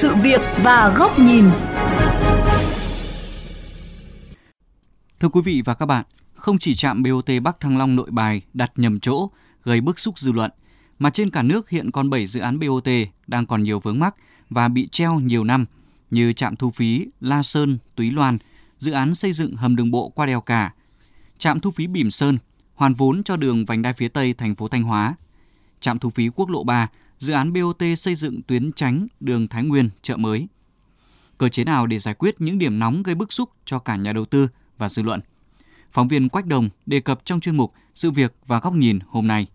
sự việc và góc nhìn. Thưa quý vị và các bạn, không chỉ trạm BOT Bắc Thăng Long Nội Bài đặt nhầm chỗ gây bức xúc dư luận, mà trên cả nước hiện còn 7 dự án BOT đang còn nhiều vướng mắc và bị treo nhiều năm như trạm thu phí La Sơn, Túy Loan, dự án xây dựng hầm đường bộ qua đèo Cả, trạm thu phí Bỉm Sơn, hoàn vốn cho đường vành đai phía Tây thành phố Thanh Hóa, trạm thu phí quốc lộ 3, dự án BOT xây dựng tuyến tránh đường Thái Nguyên, chợ mới. Cơ chế nào để giải quyết những điểm nóng gây bức xúc cho cả nhà đầu tư và dư luận? Phóng viên Quách Đồng đề cập trong chuyên mục Sự việc và góc nhìn hôm nay.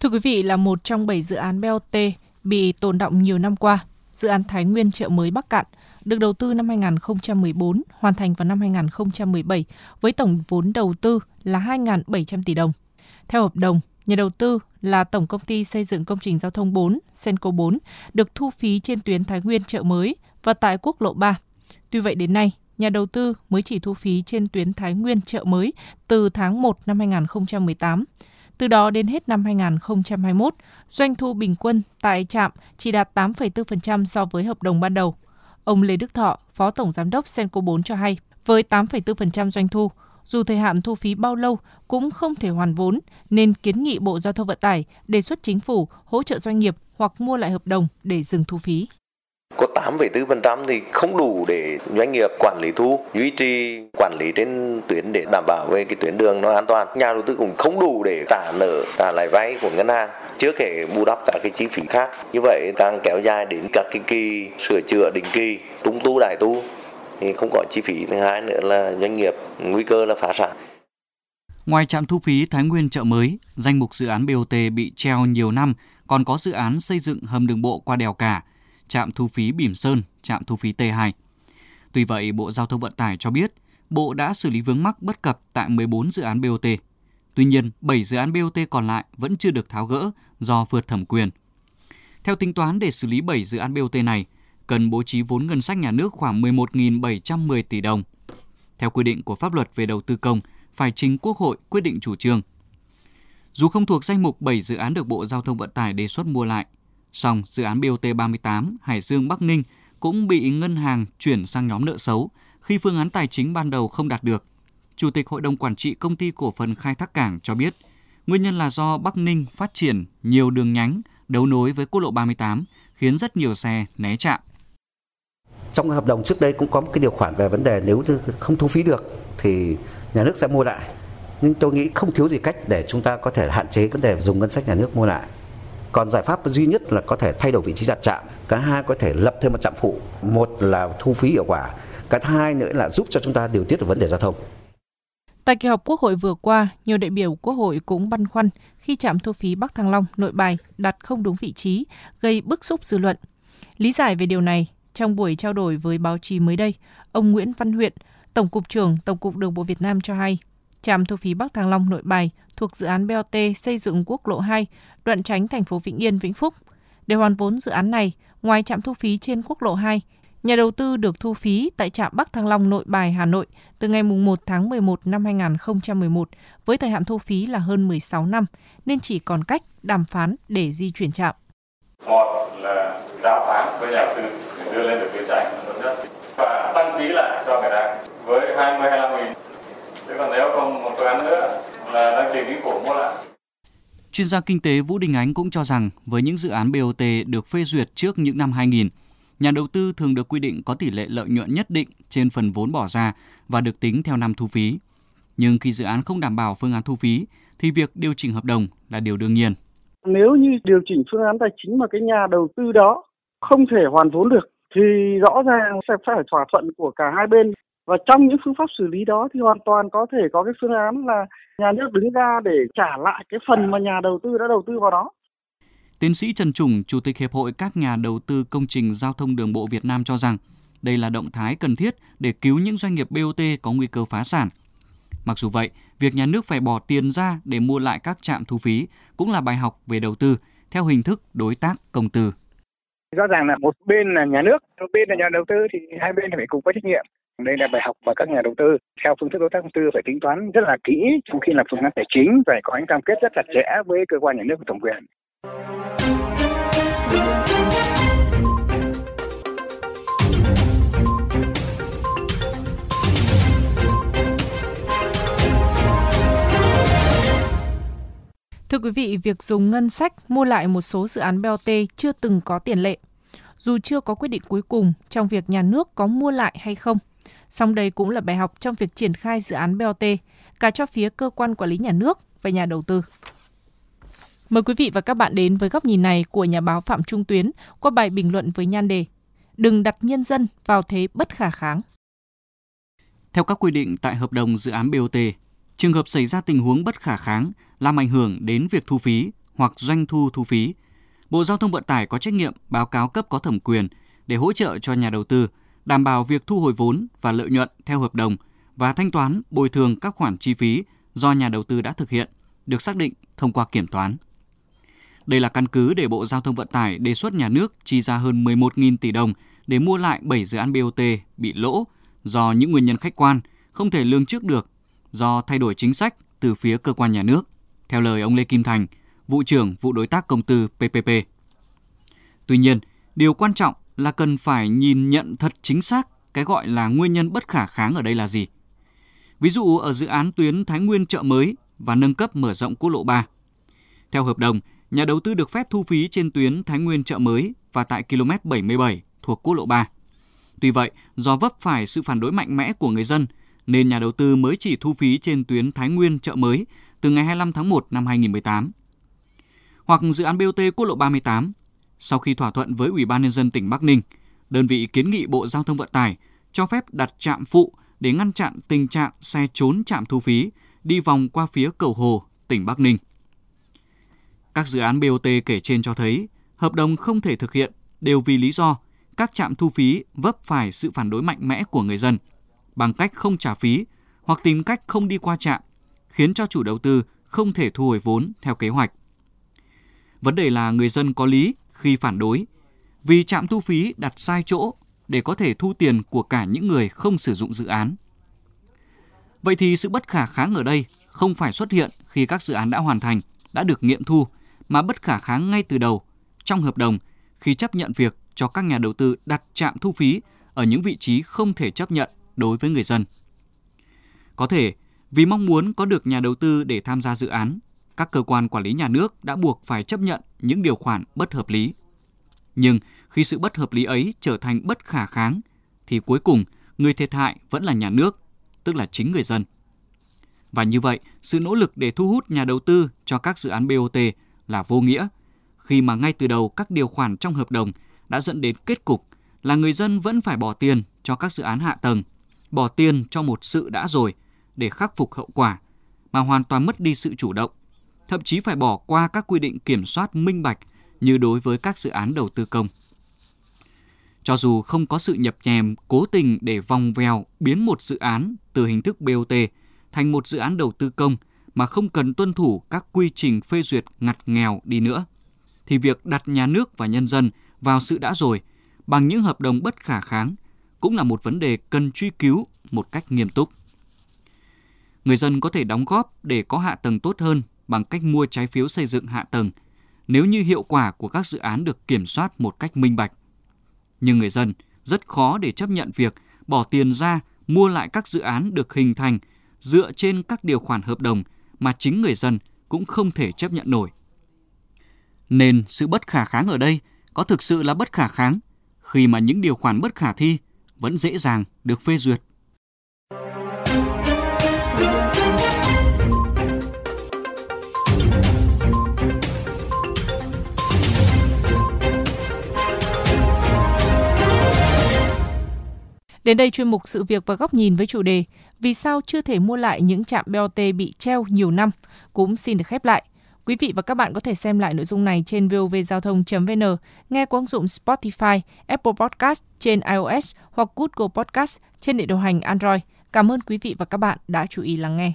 Thưa quý vị, là một trong 7 dự án BOT bị tồn động nhiều năm qua, dự án Thái Nguyên chợ mới Bắc Cạn được đầu tư năm 2014, hoàn thành vào năm 2017 với tổng vốn đầu tư là 2.700 tỷ đồng. Theo hợp đồng, nhà đầu tư là Tổng Công ty Xây dựng Công trình Giao thông 4, Senco 4, được thu phí trên tuyến Thái Nguyên chợ mới và tại quốc lộ 3. Tuy vậy đến nay, nhà đầu tư mới chỉ thu phí trên tuyến Thái Nguyên chợ mới từ tháng 1 năm 2018. Từ đó đến hết năm 2021, doanh thu bình quân tại trạm chỉ đạt 8,4% so với hợp đồng ban đầu. Ông Lê Đức Thọ, Phó Tổng Giám đốc Senco 4 cho hay, với 8,4% doanh thu, dù thời hạn thu phí bao lâu cũng không thể hoàn vốn, nên kiến nghị Bộ Giao thông Vận tải đề xuất chính phủ hỗ trợ doanh nghiệp hoặc mua lại hợp đồng để dừng thu phí có 8,4% thì không đủ để doanh nghiệp quản lý thu duy trì quản lý trên tuyến để đảm bảo về cái tuyến đường nó an toàn. Nhà đầu tư cũng không đủ để trả nợ trả lại vay của ngân hàng chưa kể bù đắp cả cái chi phí khác. Như vậy đang kéo dài đến các cái kỳ sửa chữa định kỳ trung tu đại tu thì không có chi phí. Thứ hai nữa là doanh nghiệp nguy cơ là phá sản. Ngoài trạm thu phí Thái Nguyên chợ mới, danh mục dự án BOT bị treo nhiều năm, còn có dự án xây dựng hầm đường bộ qua đèo cả, trạm thu phí Bỉm Sơn, trạm thu phí T2. Tuy vậy, Bộ Giao thông Vận tải cho biết, Bộ đã xử lý vướng mắc bất cập tại 14 dự án BOT. Tuy nhiên, 7 dự án BOT còn lại vẫn chưa được tháo gỡ do vượt thẩm quyền. Theo tính toán để xử lý 7 dự án BOT này, cần bố trí vốn ngân sách nhà nước khoảng 11.710 tỷ đồng. Theo quy định của pháp luật về đầu tư công, phải trình Quốc hội quyết định chủ trương. Dù không thuộc danh mục 7 dự án được Bộ Giao thông Vận tải đề xuất mua lại, Song dự án BOT 38 Hải Dương Bắc Ninh cũng bị ngân hàng chuyển sang nhóm nợ xấu khi phương án tài chính ban đầu không đạt được. Chủ tịch Hội đồng Quản trị Công ty Cổ phần Khai thác Cảng cho biết, nguyên nhân là do Bắc Ninh phát triển nhiều đường nhánh đấu nối với quốc lộ 38 khiến rất nhiều xe né chạm. Trong hợp đồng trước đây cũng có một cái điều khoản về vấn đề nếu không thu phí được thì nhà nước sẽ mua lại. Nhưng tôi nghĩ không thiếu gì cách để chúng ta có thể hạn chế vấn đề dùng ngân sách nhà nước mua lại. Còn giải pháp duy nhất là có thể thay đổi vị trí đặt trạm. Cái hai có thể lập thêm một trạm phụ. Một là thu phí hiệu quả. Cái hai nữa là giúp cho chúng ta điều tiết được vấn đề giao thông. Tại kỳ họp Quốc hội vừa qua, nhiều đại biểu Quốc hội cũng băn khoăn khi trạm thu phí Bắc Thăng Long, Nội Bài đặt không đúng vị trí, gây bức xúc dư luận. Lý giải về điều này, trong buổi trao đổi với báo chí mới đây, ông Nguyễn Văn Huyện, Tổng cục trưởng Tổng cục Đường bộ Việt Nam cho hay, trạm thu phí Bắc Thăng Long Nội Bài thuộc dự án BOT xây dựng quốc lộ 2, đoạn tránh thành phố Vĩnh Yên, Vĩnh Phúc. Để hoàn vốn dự án này, ngoài trạm thu phí trên quốc lộ 2, nhà đầu tư được thu phí tại trạm Bắc Thăng Long Nội Bài Hà Nội từ ngày 1 tháng 11 năm 2011 với thời hạn thu phí là hơn 16 năm nên chỉ còn cách đàm phán để di chuyển trạm. Một là đàm phán với nhà đầu tư để đưa lên được tuyến tránh nhất và tăng phí lại cho người ta với 20 25 nghìn. Chứ còn nếu không một phương án nữa là đang trình chính phủ mua lại. Chuyên gia kinh tế Vũ Đình Ánh cũng cho rằng với những dự án BOT được phê duyệt trước những năm 2000, nhà đầu tư thường được quy định có tỷ lệ lợi nhuận nhất định trên phần vốn bỏ ra và được tính theo năm thu phí. Nhưng khi dự án không đảm bảo phương án thu phí thì việc điều chỉnh hợp đồng là điều đương nhiên. Nếu như điều chỉnh phương án tài chính mà cái nhà đầu tư đó không thể hoàn vốn được thì rõ ràng sẽ phải thỏa thuận của cả hai bên và trong những phương pháp xử lý đó thì hoàn toàn có thể có cái phương án là nhà nước đứng ra để trả lại cái phần mà nhà đầu tư đã đầu tư vào đó. Tiến sĩ Trần Trùng, Chủ tịch Hiệp hội các nhà đầu tư công trình giao thông đường bộ Việt Nam cho rằng đây là động thái cần thiết để cứu những doanh nghiệp BOT có nguy cơ phá sản. Mặc dù vậy, việc nhà nước phải bỏ tiền ra để mua lại các trạm thu phí cũng là bài học về đầu tư theo hình thức đối tác công tư. Rõ ràng là một bên là nhà nước, một bên là nhà đầu tư thì hai bên phải cùng có trách nhiệm. Đây là bài học và các nhà đầu tư theo phương thức đối tác công tư phải tính toán rất là kỹ trong khi lập phương án tài chính phải có những cam kết rất chặt chẽ với cơ quan nhà nước của thẩm quyền. Thưa quý vị, việc dùng ngân sách mua lại một số dự án BOT chưa từng có tiền lệ. Dù chưa có quyết định cuối cùng trong việc nhà nước có mua lại hay không, song đây cũng là bài học trong việc triển khai dự án BOT, cả cho phía cơ quan quản lý nhà nước và nhà đầu tư. Mời quý vị và các bạn đến với góc nhìn này của nhà báo Phạm Trung Tuyến qua bài bình luận với nhan đề Đừng đặt nhân dân vào thế bất khả kháng. Theo các quy định tại hợp đồng dự án BOT, trường hợp xảy ra tình huống bất khả kháng làm ảnh hưởng đến việc thu phí hoặc doanh thu thu phí, Bộ Giao thông Vận tải có trách nhiệm báo cáo cấp có thẩm quyền để hỗ trợ cho nhà đầu tư đảm bảo việc thu hồi vốn và lợi nhuận theo hợp đồng và thanh toán bồi thường các khoản chi phí do nhà đầu tư đã thực hiện, được xác định thông qua kiểm toán. Đây là căn cứ để Bộ Giao thông Vận tải đề xuất nhà nước chi ra hơn 11.000 tỷ đồng để mua lại 7 dự án BOT bị lỗ do những nguyên nhân khách quan không thể lương trước được do thay đổi chính sách từ phía cơ quan nhà nước, theo lời ông Lê Kim Thành, vụ trưởng vụ đối tác công tư PPP. Tuy nhiên, điều quan trọng là cần phải nhìn nhận thật chính xác cái gọi là nguyên nhân bất khả kháng ở đây là gì. Ví dụ ở dự án tuyến Thái Nguyên chợ mới và nâng cấp mở rộng quốc lộ 3. Theo hợp đồng, nhà đầu tư được phép thu phí trên tuyến Thái Nguyên chợ mới và tại km 77 thuộc quốc lộ 3. Tuy vậy, do vấp phải sự phản đối mạnh mẽ của người dân, nên nhà đầu tư mới chỉ thu phí trên tuyến Thái Nguyên chợ mới từ ngày 25 tháng 1 năm 2018. Hoặc dự án BOT quốc lộ 38, sau khi thỏa thuận với Ủy ban nhân dân tỉnh Bắc Ninh, đơn vị kiến nghị Bộ Giao thông Vận tải cho phép đặt trạm phụ để ngăn chặn tình trạng xe trốn trạm thu phí đi vòng qua phía cầu Hồ, tỉnh Bắc Ninh. Các dự án BOT kể trên cho thấy hợp đồng không thể thực hiện đều vì lý do các trạm thu phí vấp phải sự phản đối mạnh mẽ của người dân bằng cách không trả phí hoặc tìm cách không đi qua trạm, khiến cho chủ đầu tư không thể thu hồi vốn theo kế hoạch. Vấn đề là người dân có lý khi phản đối, vì trạm thu phí đặt sai chỗ để có thể thu tiền của cả những người không sử dụng dự án. Vậy thì sự bất khả kháng ở đây không phải xuất hiện khi các dự án đã hoàn thành, đã được nghiệm thu, mà bất khả kháng ngay từ đầu trong hợp đồng khi chấp nhận việc cho các nhà đầu tư đặt trạm thu phí ở những vị trí không thể chấp nhận đối với người dân. Có thể vì mong muốn có được nhà đầu tư để tham gia dự án, các cơ quan quản lý nhà nước đã buộc phải chấp nhận những điều khoản bất hợp lý. Nhưng khi sự bất hợp lý ấy trở thành bất khả kháng, thì cuối cùng người thiệt hại vẫn là nhà nước, tức là chính người dân. Và như vậy, sự nỗ lực để thu hút nhà đầu tư cho các dự án BOT là vô nghĩa, khi mà ngay từ đầu các điều khoản trong hợp đồng đã dẫn đến kết cục là người dân vẫn phải bỏ tiền cho các dự án hạ tầng, bỏ tiền cho một sự đã rồi để khắc phục hậu quả, mà hoàn toàn mất đi sự chủ động, thậm chí phải bỏ qua các quy định kiểm soát minh bạch như đối với các dự án đầu tư công. Cho dù không có sự nhập nhèm cố tình để vòng vèo biến một dự án từ hình thức BOT thành một dự án đầu tư công mà không cần tuân thủ các quy trình phê duyệt ngặt nghèo đi nữa, thì việc đặt nhà nước và nhân dân vào sự đã rồi bằng những hợp đồng bất khả kháng cũng là một vấn đề cần truy cứu một cách nghiêm túc. Người dân có thể đóng góp để có hạ tầng tốt hơn bằng cách mua trái phiếu xây dựng hạ tầng, nếu như hiệu quả của các dự án được kiểm soát một cách minh bạch. Nhưng người dân rất khó để chấp nhận việc bỏ tiền ra mua lại các dự án được hình thành dựa trên các điều khoản hợp đồng mà chính người dân cũng không thể chấp nhận nổi. Nên sự bất khả kháng ở đây có thực sự là bất khả kháng, khi mà những điều khoản bất khả thi vẫn dễ dàng được phê duyệt. Đến đây chuyên mục sự việc và góc nhìn với chủ đề Vì sao chưa thể mua lại những trạm BOT bị treo nhiều năm cũng xin được khép lại. Quý vị và các bạn có thể xem lại nội dung này trên vovgiao thông.vn, nghe qua ứng dụng Spotify, Apple Podcast trên iOS hoặc Google Podcast trên hệ điều hành Android. Cảm ơn quý vị và các bạn đã chú ý lắng nghe.